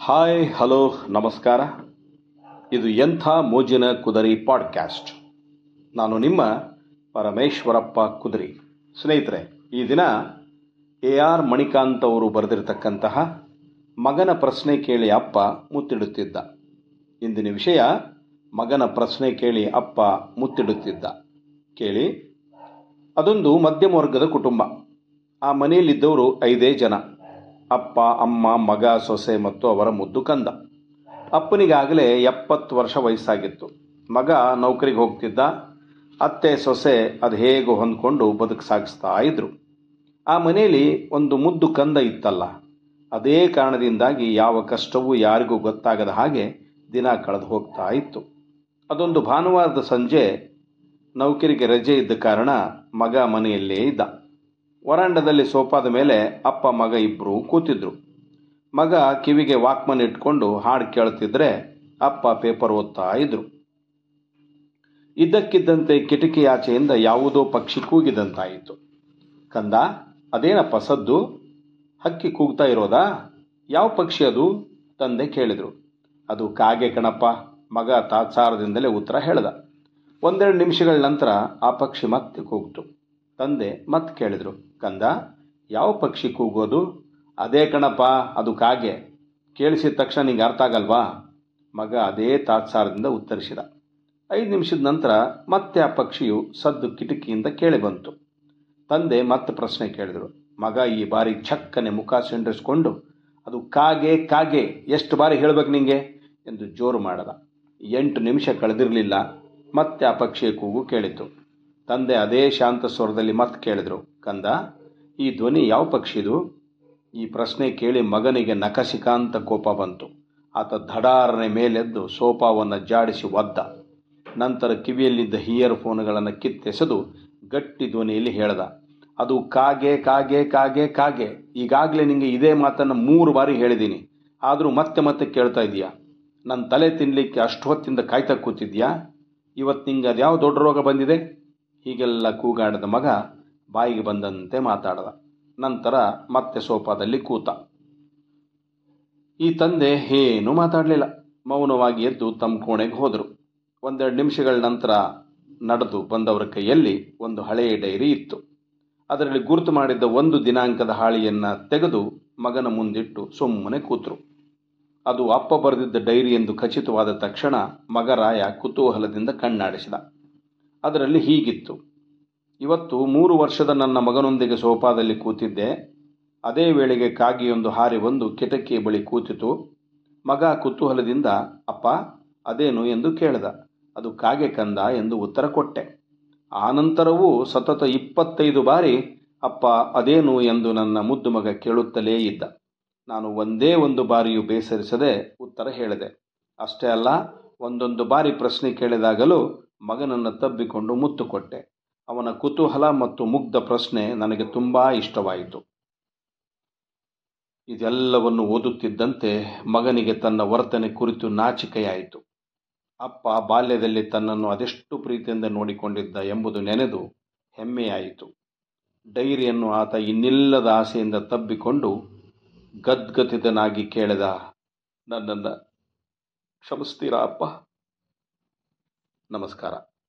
Hi hello ನಮಸ್ಕಾರ. ಇದು ಎಂಥ ಮೋಜಿನ ಕುದರಿ ಪಾಡ್ಕ್ಯಾಸ್ಟ್ ನಾನು ನಿಮ್ಮ ಪರಮೇಶ್ವರಪ್ಪ ಕುದರಿ. ಸ್ನೇಹಿತರೆ, ಈ ದಿನ ಎ ಆರ್ ಮಣಿಕಾಂತ್ ಅವರು ಬರೆದಿರತಕ್ಕಂತಹ ಮಗನ ಪ್ರಶ್ನೆ ಕೇಳಿ ಅಪ್ಪ ಮುತ್ತಿಡುತ್ತಿದ್ದ. ಇಂದಿನ ವಿಷಯ, ಮಗನ ಪ್ರಶ್ನೆ ಕೇಳಿ ಅಪ್ಪ ಮುತ್ತಿಡುತ್ತಿದ್ದ. ಕೇಳಿ, ಅದೊಂದು ಮಧ್ಯಮ ವರ್ಗದ ಕುಟುಂಬ. ಆ ಮನೆಯಲ್ಲಿದ್ದವರು ಐದೇ ಜನ. ಅಪ್ಪ, ಅಮ್ಮ, ಮಗ, ಸೊಸೆ ಮತ್ತು ಅವರ ಮುದ್ದು ಕಂದ. ಅಪ್ಪನಿಗಾಗಲೇ ಎಪ್ಪತ್ತು ವರ್ಷ ವಯಸ್ಸಾಗಿತ್ತು. ಮಗ ನೌಕರಿಗೆ ಹೋಗ್ತಿದ್ದ. ಅತ್ತೆ, ಸೊಸೆ ಅದು ಹೇಗೋ ಹೊಂದ್ಕೊಂಡು ಬದುಕು ಸಾಗಿಸ್ತಾ ಇದ್ರು. ಆ ಮನೆಯಲ್ಲಿ ಒಂದು ಮುದ್ದು ಕಂದ ಇತ್ತಲ್ಲ. ಅದೇ ಕಾರಣದಿಂದಾಗಿ ಯಾವ ಕಷ್ಟವೂ ಯಾರಿಗೂ ಗೊತ್ತಾಗದ ಹಾಗೆ ದಿನ ಕಳೆದು ಹೋಗ್ತಾ ಇತ್ತು. ಅದೊಂದು ಭಾನುವಾರದ ಸಂಜೆ ನೌಕರಿಗೆ ರಜೆ ಇದ್ದ ಕಾರಣ ಮಗ ಮನೆಯಲ್ಲೇ ಇದ್ದ. ವರಾಂಡದಲ್ಲಿ ಸೋಫಾದ ಮೇಲೆ ಅಪ್ಪ, ಮಗ ಇಬ್ಬರು ಕೂತಿದ್ರು. ಮಗ ಕಿವಿಗೆ ವಾಕ್ಮನ್ ಇಟ್ಕೊಂಡು ಹಾಡು ಕೇಳ್ತಿದ್ರೆ ಅಪ್ಪ ಪೇಪರ್ ಓದ್ತಾ ಇದ್ರು. ಇದ್ದಕ್ಕಿದ್ದಂತೆ ಕಿಟಕಿ ಆಚೆಯಿಂದ ಯಾವುದೋ ಪಕ್ಷಿ ಕೂಗಿದಂತಾಯಿತು. ಕಂದ, ಅದೇನಪ್ಪ ಸದ್ದು? ಹಕ್ಕಿ ಕೂಗ್ತಾ ಇರೋದಾ? ಯಾವ ಪಕ್ಷಿ ಅದು? ತಂದೆ ಕೇಳಿದ್ರು. ಅದು ಕಾಗೆ ಕಣಪ್ಪ. ಮಗ ತಾತ್ಸಾರದಿಂದಲೇ ಉತ್ತರ ಹೇಳ್ದ. ಒಂದೆರಡು ನಿಮಿಷಗಳ ನಂತರ ಆ ಪಕ್ಷಿ ಮತ್ತೆ ಕೂಗ್ತು. ತಂದೆ ಮತ್ತೆ ಕೇಳಿದ್ರು, ಕಂದ, ಯಾವ ಪಕ್ಷಿ ಕೂಗೋದು? ಅದೇ ಕಣಪ್ಪ, ಅದು ಕಾಗೆ. ಕೇಳಿಸಿದ ತಕ್ಷಣ ನಿಂಗೆ ಅರ್ಥ ಆಗಲ್ವಾ? ಮಗ ಅದೇ ತಾತ್ಸಾರದಿಂದ ಉತ್ತರಿಸಿದ. ಐದು ನಿಮಿಷದ ನಂತರ ಮತ್ತೆ ಆ ಪಕ್ಷಿಯು ಸದ್ದು ಕಿಟಕಿಯಿಂದ ಕೇಳಿ ಬಂತು. ತಂದೆ ಮತ್ತೆ ಪ್ರಶ್ನೆ ಕೇಳಿದರು, ಮಗ, ಈ ಬಾರಿ ಛಕ್ಕನೆ ಮುಖ ಸೆಂಡರಿಸ್ಕೊಂಡು ಅದು ಕಾಗೆ ಕಾಗೆ, ಎಷ್ಟು ಬಾರಿ ಹೇಳ್ಬೇಕು ನಿಂಗೆ? ಎಂದು ಜೋರು ಮಾಡದ. ಎಂಟು ನಿಮಿಷ ಕಳೆದಿರಲಿಲ್ಲ, ಮತ್ತೆ ಆ ಪಕ್ಷಿಯ ಕೂಗು ಕೇಳಿತು. ತಂದೆ ಅದೇ ಶಾಂತ ಸ್ವರದಲ್ಲಿ ಮತ್ತೆ ಕೇಳಿದರು, ಕಂದ, ಈ ಧ್ವನಿ ಯಾವ ಪಕ್ಷಿದು ಈ ಪ್ರಶ್ನೆ ಕೇಳಿ ಮಗನಿಗೆ ನಕಸಿಕಾಂತ ಕೋಪ ಬಂತು. ಆತ ಧಡಾರನೆ ಮೇಲೆದ್ದು ಸೋಫಾವನ್ನು ಜಾಡಿಸಿ ಒದ್ದ. ನಂತರ ಕಿವಿಯಲ್ಲಿದ್ದ ಹಿಯರ್ ಫೋನ್ಗಳನ್ನು ಕಿತ್ತೆಸೆದು ಗಟ್ಟಿ ಧ್ವನಿಯಲ್ಲಿ ಹೇಳ್ದ, ಅದು ಕಾಗೆ ಕಾಗೆ ಕಾಗೆ ಕಾಗೆ. ಈಗಾಗಲೇ ನಿಮಗೆ ಇದೇ ಮಾತನ್ನು ಮೂರು ಬಾರಿ ಹೇಳಿದ್ದೀನಿ ಆದರೂ ಮತ್ತೆ ಮತ್ತೆ ಕೇಳ್ತಾ ಇದೀಯಾ ನನ್ನ ತಲೆ ತಿನ್ನಲಿಕ್ಕೆ ಅಷ್ಟು ಹೊತ್ತಿಂದ ಕಾಯ್ತಾ ಕೂತಿದ್ಯಾ ಇವತ್ತು ನಿಂಗೆ ಅದ್ಯಾವ ದೊಡ್ಡ ರೋಗ ಬಂದಿದೆ? ಹೀಗೆಲ್ಲ ಕೂಗಾಡಿದ ಮಗ ಬಾಯಿಗೆ ಬಂದಂತೆ ಮಾತಾಡದ. ನಂತರ ಮತ್ತೆ ಸೋಫಾದಲ್ಲಿ ಕೂತ. ಈ ತಂದೆ ಏನೂ ಮಾತಾಡಲಿಲ್ಲ. ಮೌನವಾಗಿ ಎದ್ದು ತಮ್ಮ ಕೋಣೆಗೆ ಹೋದರು. ಒಂದೆರಡು ನಿಮಿಷಗಳ ನಂತರ ನಡೆದು ಬಂದವರ ಕೈಯಲ್ಲಿ ಒಂದು ಹಳೆಯ ಡೈರಿ ಇತ್ತು. ಅದರಲ್ಲಿ ಗುರುತು ಮಾಡಿದ್ದ ಒಂದು ದಿನಾಂಕದ ಹಾಳಿಯನ್ನು ತೆಗೆದು ಮಗನ ಮುಂದಿಟ್ಟು ಸುಮ್ಮನೆ ಕೂತರು. ಅದು ಅಪ್ಪ ಬರೆದಿದ್ದ ಡೈರಿ ಎಂದು ಖಚಿತವಾದ ತಕ್ಷಣ ಮಗರಾಯ ಕುತೂಹಲದಿಂದ ಕಣ್ಣಾಡಿಸಿದ. ಅದರಲ್ಲಿ ಹೀಗಿತ್ತು. ಇವತ್ತು ಮೂರು ವರ್ಷದ ನನ್ನ ಮಗನೊಂದಿಗೆ ಸೋಫಾದಲ್ಲಿ ಕೂತಿದ್ದೆ. ಅದೇ ವೇಳೆಗೆ ಕಾಗಿಯೊಂದು ಹಾರಿ ಬಂದು ಕಿಟಕಿಯ ಬಳಿ ಕೂತಿತು. ಮಗ ಕುತೂಹಲದಿಂದ, ಅಪ್ಪ, ಅದೇನು? ಎಂದು ಕೇಳಿದ. ಅದು ಕಾಗೆ ಕಂದ ಎಂದು ಉತ್ತರ ಕೊಟ್ಟೆ. ಆನಂತರವೂ ಸತತ ಇಪ್ಪತ್ತೈದು ಬಾರಿ, ಅಪ್ಪ, ಅದೇನು? ಎಂದು ನನ್ನ ಮುದ್ದು ಮಗ ಕೇಳುತ್ತಲೇ ಇದ್ದ. ನಾನು ಒಂದೇ ಒಂದು ಬಾರಿಯೂ ಬೇಸರಿಸದೆ ಉತ್ತರ ಹೇಳಿದೆ. ಅಷ್ಟೇ ಅಲ್ಲ, ಒಂದೊಂದು ಬಾರಿ ಪ್ರಶ್ನೆ ಕೇಳಿದಾಗಲೂ ಮಗನನ್ನು ತಬ್ಬಿಕೊಂಡು ಮುತ್ತು ಕೊಟ್ಟೆ. ಅವನ ಕುತೂಹಲ ಮತ್ತು ಮುಗ್ಧ ಪ್ರಶ್ನೆ ನನಗೆ ತುಂಬ ಇಷ್ಟವಾಯಿತು. ಇದೆಲ್ಲವನ್ನು ಓದುತ್ತಿದ್ದಂತೆ ಮಗನಿಗೆ ತನ್ನ ವರ್ತನೆ ಕುರಿತು ನಾಚಿಕೆಯಾಯಿತು. ಅಪ್ಪ ಬಾಲ್ಯದಲ್ಲಿ ತನ್ನನ್ನು ಅದೆಷ್ಟು ಪ್ರೀತಿಯಿಂದ ನೋಡಿಕೊಂಡಿದ್ದ ಎಂಬುದು ನೆನೆದು ಹೆಮ್ಮೆಯಾಯಿತು. ಡೈರಿಯನ್ನು ಆತ ಇನ್ನಿಲ್ಲದ ಆಸೆಯಿಂದ ತಬ್ಬಿಕೊಂಡು ಗದ್ಗತಿತನಾಗಿ ಕೇಳಿದ, ನನ್ನನ್ನು ಕ್ಷಮಿಸ್ತೀರಾ ಅಪ್ಪ? ನಮಸ್ಕಾರ.